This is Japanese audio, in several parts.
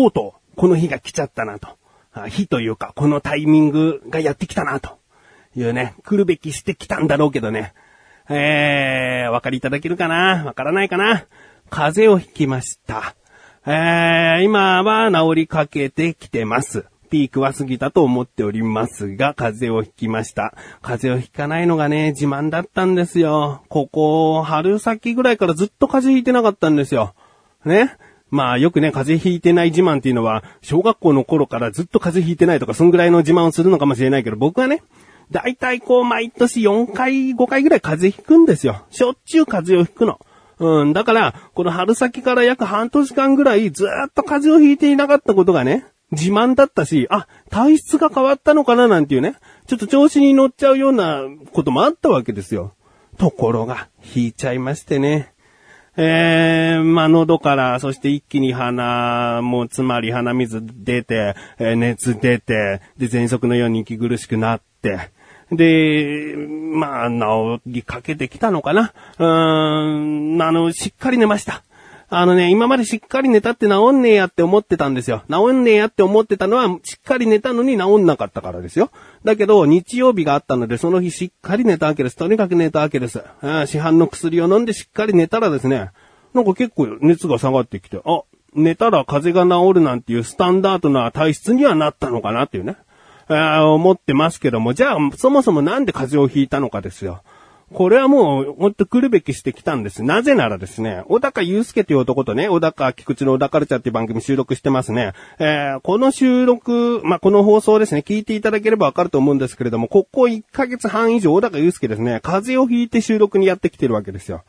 とうとう、この日が来ちゃったなと。日というか、このタイミングがやってきたなと。いうね、来るべきしてきたんだろうけどね。えー、お分かりいただけるかな？わからないかな？風邪をひきました。えー、今は治りかけてきてます。ピークは過ぎたと思っておりますが、風邪をひきました。風邪をひかないのがね、自慢だったんですよ。ここ、春先ぐらいからずっと風邪ひいてなかったんですよ。ね？まあよくね、風邪ひいてない自慢っていうのは、小学校の頃からずっと風邪ひいてないとか、そんぐらいの自慢をするのかもしれないけど、僕はね、だいたいこう、毎年4回、5回ぐらい風邪ひくんですよ。しょっちゅう風邪をひくの。うん、だから、この春先から約半年間ぐらいずっと風邪をひいていなかったことがね、自慢だったし、あ、体質が変わったのかななんていうね、ちょっと調子に乗っちゃうようなこともあったわけですよ。ところが、引いちゃいましてね。えー、まあ、喉から、そして一気に鼻もうつまり鼻水出て、えー、熱出て、で、喘息のように息苦しくなって、で、まあ、治りかけてきたのかな。うーん、あの、しっかり寝ました。あのね、今までしっかり寝たって治んねえやって思ってたんですよ。治んねえやって思ってたのは、しっかり寝たのに治んなかったからですよ。だけど、日曜日があったので、その日しっかり寝たわけです。とにかく寝たわけです。うん市販の薬を飲んでしっかり寝たらですね、なんか結構熱が下がってきて、あ、寝たら風邪が治るなんていうスタンダードな体質にはなったのかなっていうね。思ってますけども、じゃあ、そもそもなんで風邪をひいたのかですよ。これはもう、もっと来るべきしてきたんです。なぜならですね、小高祐介という男とね、小高菊池の小高ルチャーっていう番組収録してますね。えー、この収録、まあ、この放送ですね、聞いていただければわかると思うんですけれども、ここ1ヶ月半以上小高祐介ですね、風邪をひいて収録にやってきてるわけですよ。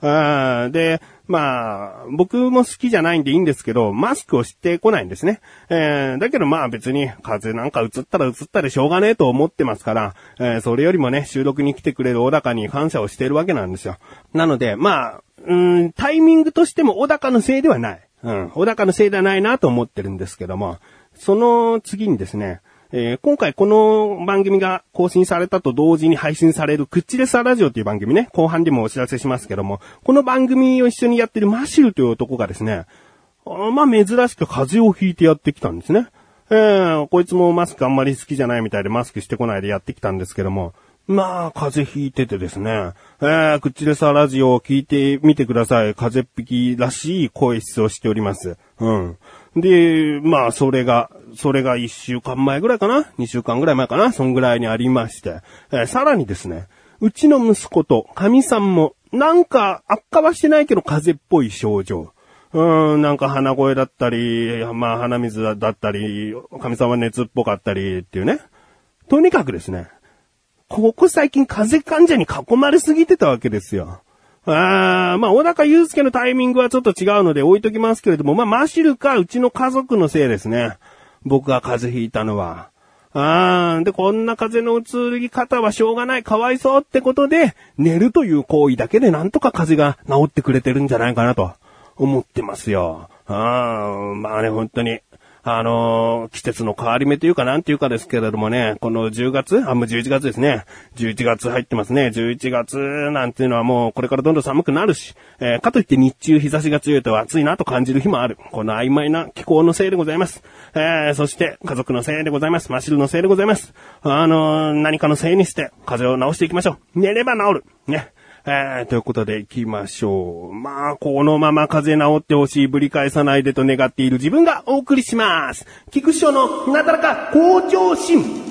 あで、まあ、僕も好きじゃないんでいいんですけど、マスクをしてこないんですね。えー、だけどまあ別に風邪なんか移ったら移ったらしょうがねえと思ってますから、えー、それよりもね、収録に来てくれる小高に感謝をしてるわけなんですよ。なので、まあ、うん、タイミングとしても小高のせいではない。うん、小高のせいではないなと思ってるんですけども、その次にですね、えー、今回この番組が更新されたと同時に配信されるクッチレサラジオという番組ね、後半でもお知らせしますけども、この番組を一緒にやってるマシューという男がですね、まあ珍しく風邪をひいてやってきたんですね。えー、こいつもマスクあんまり好きじゃないみたいでマスクしてこないでやってきたんですけども、まあ、風邪ひいててですね。えー、クッチレサラジオを聞いてみてください。風邪っ引きらしい声質をしております。うん。で、まあ、それが、それが一週間前ぐらいかな？二週間ぐらい前かな？そんぐらいにありまして、えー、さらにですね、うちの息子と神さんも、なんか悪化はしてないけど風邪っぽい症状。うん、なんか鼻声だったり、まあ鼻水だったり、神さんは熱っぽかったりっていうね。とにかくですね、ここ最近風邪患者に囲まれすぎてたわけですよ。あーまあ、小高祐介のタイミングはちょっと違うので置いときますけれども、まあ、マシルかうちの家族のせいですね。僕が風邪ひいたのは。あーで、こんな風の移り方はしょうがない、かわいそうってことで、寝るという行為だけでなんとか風邪が治ってくれてるんじゃないかなと思ってますよ。あーまあね、本当に。あのー、季節の変わり目というかなんていうかですけれどもね、この10月あ、もう11月ですね。11月入ってますね。11月なんていうのはもうこれからどんどん寒くなるし、えー、かといって日中日差しが強いと暑いなと感じる日もある。この曖昧な気候のせいでございます。えー、そして家族のせいでございます。マシルのせいでございます。あの、何かのせいにして風邪を治していきましょう。寝れば治る。ね。えー、ということで行きましょう。まあ、このまま風邪治ってほしい、ぶり返さないでと願っている自分がお送りします。菊師匠のなだらか向上心。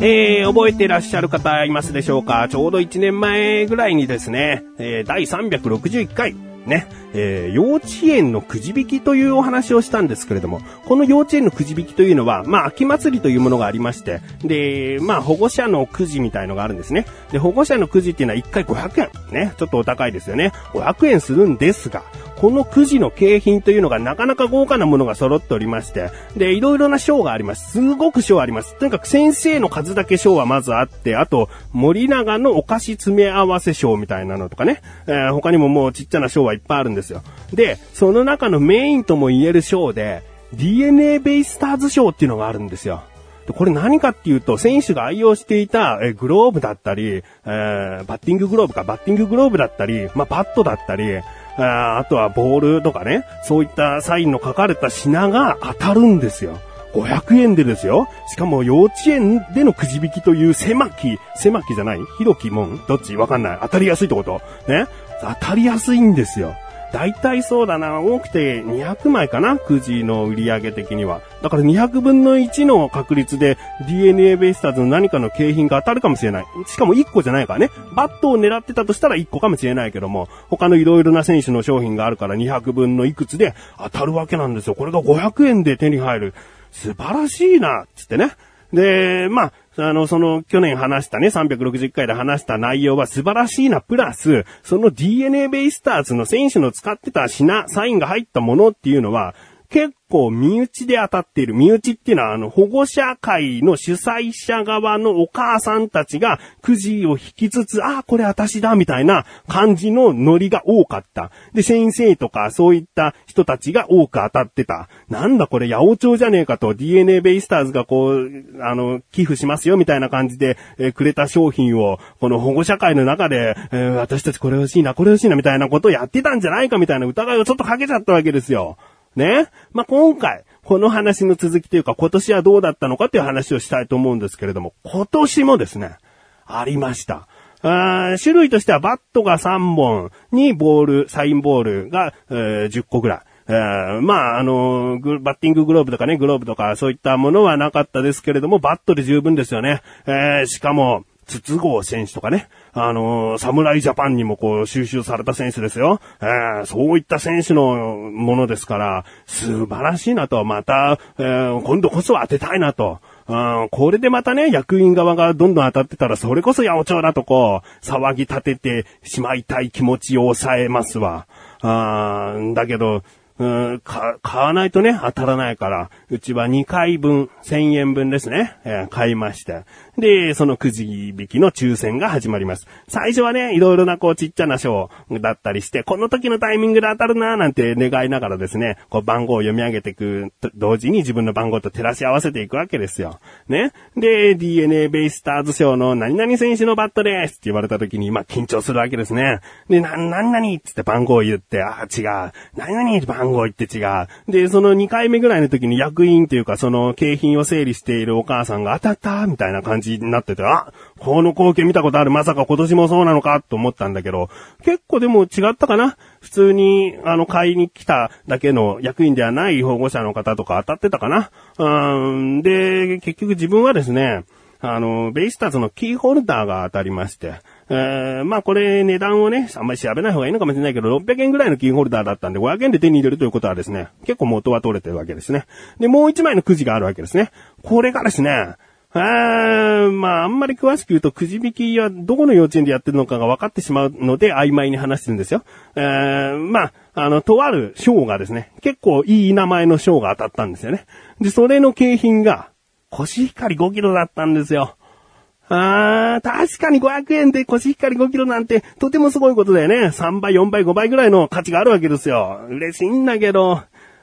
えー、覚えてらっしゃる方いますでしょうか？ちょうど1年前ぐらいにですね、えー、第361回、ね、えー、幼稚園のくじ引きというお話をしたんですけれども、この幼稚園のくじ引きというのは、まあ、秋祭りというものがありまして、で、まあ、保護者のくじみたいのがあるんですね。で、保護者のくじっていうのは1回500円。ね、ちょっとお高いですよね。500円するんですが、このくじの景品というのがなかなか豪華なものが揃っておりまして、で、いろいろな賞があります。すごく賞あります。とにかく先生の数だけ賞はまずあって、あと、森永のお菓子詰め合わせ賞みたいなのとかね、えー、他にももうちっちゃな賞はいっぱいあるんですよ。で、その中のメインとも言える賞で、DNA ベイスターズ賞っていうのがあるんですよ。これ何かっていうと、選手が愛用していた、えグローブだったり、えー、バッティンググローブか、バッティンググローブだったり、まあ、バットだったり、ああとはボールとかね、そういったサインの書かれた品が当たるんですよ。500円でですよ。しかも幼稚園でのくじ引きという狭き、狭きじゃない？広きもんどっち？わかんない。当たりやすいってこと？ね。当たりやすいんですよ。大体そうだな、多くて200枚かなくじの売り上げ的には。だから200分の1の確率で DNA ベイスターズの何かの景品が当たるかもしれない。しかも1個じゃないからね。バットを狙ってたとしたら1個かもしれないけども、他の色々な選手の商品があるから200分のいくつで当たるわけなんですよ。これが500円で手に入る。素晴らしいな、つってね。で、まあ、あの、その、去年話したね、360回で話した内容は素晴らしいな、プラス、その DNA ベイスターズの選手の使ってた品、サインが入ったものっていうのは、結構身内で当たっている。身内っていうのはあの保護者会の主催者側のお母さんたちがくじを引きつつ、ああ、これ私だみたいな感じのノリが多かった。で、先生とかそういった人たちが多く当たってた。なんだこれ八百長じゃねえかと DNA ベイスターズがこう、あの、寄付しますよみたいな感じで、えー、くれた商品をこの保護者会の中で、えー、私たちこれ欲しいな、これ欲しいなみたいなことをやってたんじゃないかみたいな疑いをちょっとかけちゃったわけですよ。ね。まあ、今回、この話の続きというか、今年はどうだったのかっていう話をしたいと思うんですけれども、今年もですね、ありました。あ種類としてはバットが3本にボール、サインボールが、えー、10個ぐらい。えー、まあ、あのバッティンググローブとかね、グローブとかそういったものはなかったですけれども、バットで十分ですよね。えー、しかも、筒香選手とかね、あのー、侍ジャパンにもこう収集された選手ですよ。えー、そういった選手のものですから、素晴らしいなと、また、えー、今度こそ当てたいなと。うん、これでまたね、役員側がどんどん当たってたら、それこそ八百長だとこう、騒ぎ立ててしまいたい気持ちを抑えますわ。あだけど、うん、買わないとね、当たらないから、うちは2回分、1000円分ですね、えー、買いまして。で、そのくじ引きの抽選が始まります。最初はね、いろいろなこうちっちゃな賞だったりして、この時のタイミングで当たるなーなんて願いながらですね、こう番号を読み上げていくと同時に自分の番号と照らし合わせていくわけですよ。ね。で、DNA ベイスターズ賞の何々選手のバットですって言われた時に、まあ緊張するわけですね。で、な、何々って番号を言って、あ、違う。何々番番号言って違う。で、その2回目ぐらいの時に役員っていうかその景品を整理しているお母さんが当たったみたいな感じになってて、あ、この光景見たことある。まさか今年もそうなのかと思ったんだけど、結構でも違ったかな普通に、あの、買いに来ただけの役員ではない保護者の方とか当たってたかなうん、で、結局自分はですね、あの、ベイスターズのキーホルダーが当たりまして、えー、まあこれ値段をね、あんまり調べない方がいいのかもしれないけど、600円ぐらいのキーホルダーだったんで、500円で手に入れるということはですね、結構元は取れてるわけですね。で、もう1枚のくじがあるわけですね。これがですね、えー、まあ、あんまり詳しく言うと、くじ引きはどこの幼稚園でやってるのかが分かってしまうので、曖昧に話してるんですよ。えー、まあ、あの、とある賞がですね、結構いい名前の賞が当たったんですよね。で、それの景品が、コシヒカリ5キロだったんですよ。あー、確かに500円でコシヒカリ5キロなんてとてもすごいことだよね。3倍、4倍、5倍ぐらいの価値があるわけですよ。嬉しいんだけど、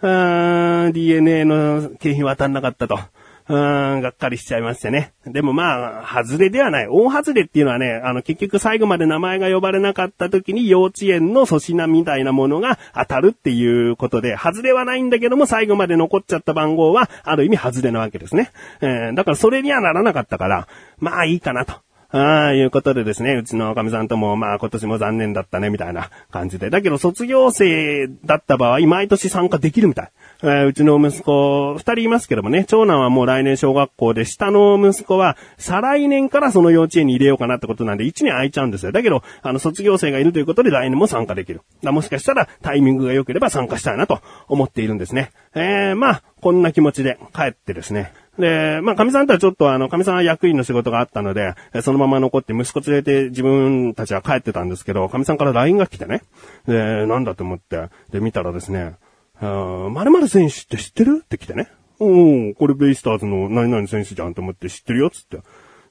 あー、DNA の景品渡んなかったと。うーん、がっかりしちゃいましてね。でもまあ、外れではない。大外れっていうのはね、あの、結局最後まで名前が呼ばれなかった時に幼稚園の粗品みたいなものが当たるっていうことで、外れはないんだけども、最後まで残っちゃった番号は、ある意味外れなわけですね。えー、だからそれにはならなかったから、まあいいかなと。ああ、いうことでですね、うちのおかみさんとも、まあ今年も残念だったね、みたいな感じで。だけど卒業生だった場合、毎年参加できるみたい。えー、うちの息子、二人いますけどもね、長男はもう来年小学校で、下の息子は、再来年からその幼稚園に入れようかなってことなんで、一年空いちゃうんですよ。だけど、あの、卒業生がいるということで来年も参加できる。だもしかしたら、タイミングが良ければ参加したいなと思っているんですね。えー、まあ、こんな気持ちで帰ってですね。で、まあ、神さんとはちょっとあの、神さんは役員の仕事があったので、そのまま残って息子連れて自分たちは帰ってたんですけど、神さんから LINE が来てね。で、なんだと思って、で、見たらですね、〇〇選手って知ってる？って来てね。おおこれベイスターズの何々選手じゃんと思って知ってるよっつって。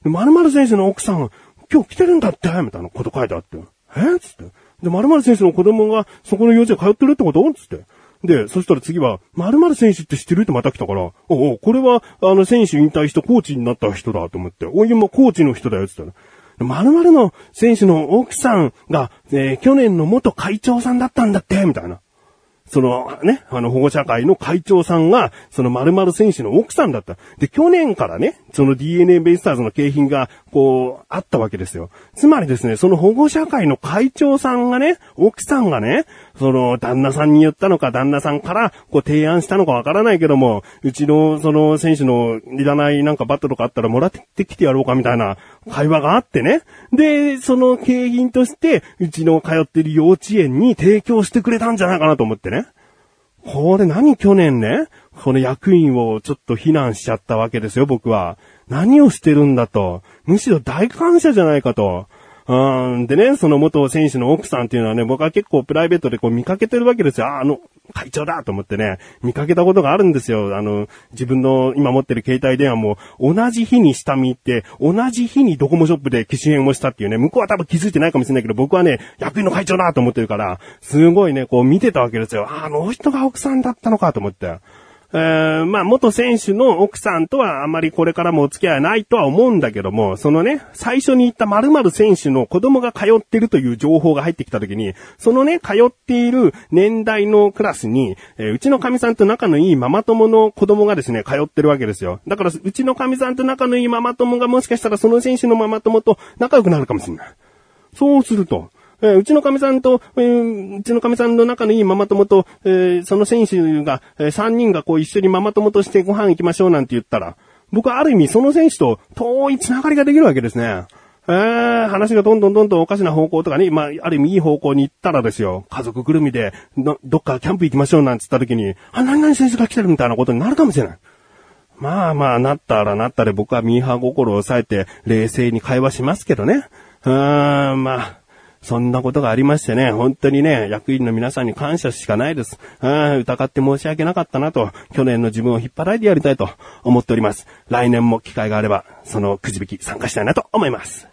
で、〇〇選手の奥さん、今日来てるんだって？みたいなこと書いてあって。え？つって。で、〇〇選手の子供がそこの幼稚園通ってるってこと？つって。で、そしたら次は、〇〇選手って知ってるってまた来たから、おお、これは、あの、選手引退してコーチになった人だと思って、おいもコーチの人だよって言ったら、〇〇の選手の奥さんが、えー、去年の元会長さんだったんだって、みたいな。そのね、あの保護者会の会長さんが、その〇〇選手の奥さんだった。で、去年からね、その DNA ベイスターズの景品が、こう、あったわけですよ。つまりですね、その保護者会の会長さんがね、奥さんがね、その、旦那さんに言ったのか、旦那さんから、こう、提案したのかわからないけども、うちの、その、選手の、いらないなんかバットとかあったらもらってきてやろうかみたいな会話があってね。で、その景品として、うちの通ってる幼稚園に提供してくれたんじゃないかなと思ってね。これ何去年ね、この役員をちょっと非難しちゃったわけですよ、僕は。何をしてるんだと。むしろ大感謝じゃないかと。うん、でね、その元選手の奥さんっていうのはね、僕は結構プライベートでこう見かけてるわけですよ。あ、あの、会長だと思ってね、見かけたことがあるんですよ。あの、自分の今持ってる携帯電話も、同じ日に下見行って、同じ日にドコモショップで機種変をしたっていうね、向こうは多分気づいてないかもしれないけど、僕はね、役員の会長だと思ってるから、すごいね、こう見てたわけですよ。あ、あの人が奥さんだったのかと思って。えー、まあ、元選手の奥さんとはあまりこれからもお付き合いはないとは思うんだけども、そのね、最初に言った〇〇選手の子供が通ってるという情報が入ってきた時に、そのね、通っている年代のクラスに、えー、うちの神さんと仲のいいママ友の子供がですね、通ってるわけですよ。だから、うちの神さんと仲のいいママ友がもしかしたらその選手のママ友と仲良くなるかもしれない。そうすると、えー、うちの神さんと、えー、うちの神さんの仲のいいママ友と、えー、その選手が、えー、3人がこう一緒にママ友としてご飯行きましょうなんて言ったら、僕はある意味その選手と遠いつながりができるわけですね。えー、話がどんどんどんどんおかしな方向とかに、まあ、ある意味いい方向に行ったらですよ、家族ぐるみで、ど、どっかキャンプ行きましょうなんつった時に、あ、何々選手が来てるみたいなことになるかもしれない。まあまあ、なったらなったで僕はミーハー心を抑えて冷静に会話しますけどね。うーん、まあ、そんなことがありましてね、本当にね、役員の皆さんに感謝しかないです。うん疑って申し訳なかったなと、去年の自分を引っ張られてやりたいと思っております。来年も機会があれば、そのくじ引き参加したいなと思います。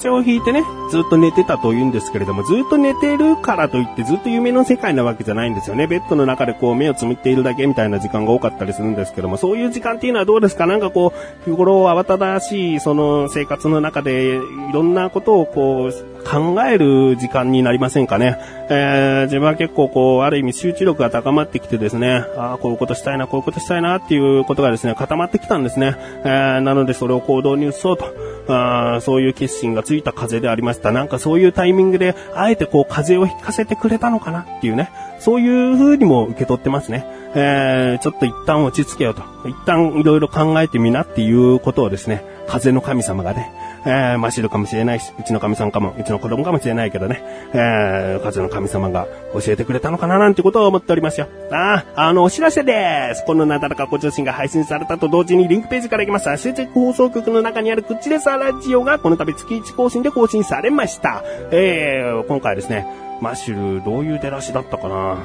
風邪をひいてね、ずっと寝てたと言うんですけれども、ずっと寝てるからといってずっと夢の世界なわけじゃないんですよね。ベッドの中でこう目をつむっているだけみたいな時間が多かったりするんですけども、そういう時間っていうのはどうですか？なんかこう、日頃慌ただしいその生活の中でいろんなことをこう、考える時間になりませんかね？えー、自分は結構こう、ある意味集中力が高まってきてですね、ああ、こういうことしたいな、こういうことしたいなっていうことがですね、固まってきたんですね。えー、なのでそれを行動に移そうと。あそういう決心がついた風でありました。なんかそういうタイミングで、あえてこう風邪を引かせてくれたのかなっていうね。そういう風にも受け取ってますね。えー、ちょっと一旦落ち着けよと。一旦いろいろ考えてみなっていうことをですね、風の神様がね、えー、ましるかもしれないし、うちの神さんかも、うちの子供かもしれないけどね、えー、風の神様が教えてくれたのかななんてことを思っておりますよ。ああ、あの、お知らせです。このなだらかご女子が配信されたと同時にリンクページから行きました、集中放送局の中にあるクッチレサラジオがこの度月1更新で更新されました。えー、今回ですね、マッシュル、どういう出だしだったかな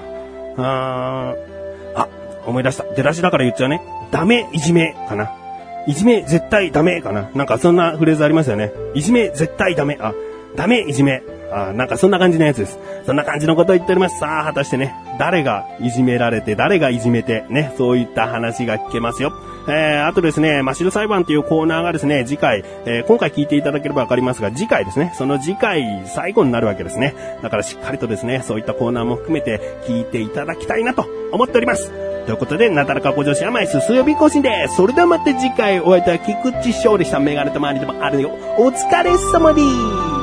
あー、あ、思い出した。出だしだから言っちゃうね。ダメ、いじめ、かな。いじめ絶対ダメかな？なんかそんなフレーズありますよね。いじめ絶対ダメ。あ、ダメいじめ。あなんかそんな感じのやつです。そんな感じのことを言っております。さあ、果たしてね、誰がいじめられて、誰がいじめて、ね、そういった話が聞けますよ。えー、あとですね、マシル裁判というコーナーがですね、次回、えー、今回聞いていただければわかりますが、次回ですね、その次回最後になるわけですね。だからしっかりとですね、そういったコーナーも含めて聞いていただきたいなと思っております。ということで、なだらかご女子は毎週水曜日更新です。それではまた次回お会いいたい菊池翔でした。メガネと周りでもあるよ。お疲れ様です。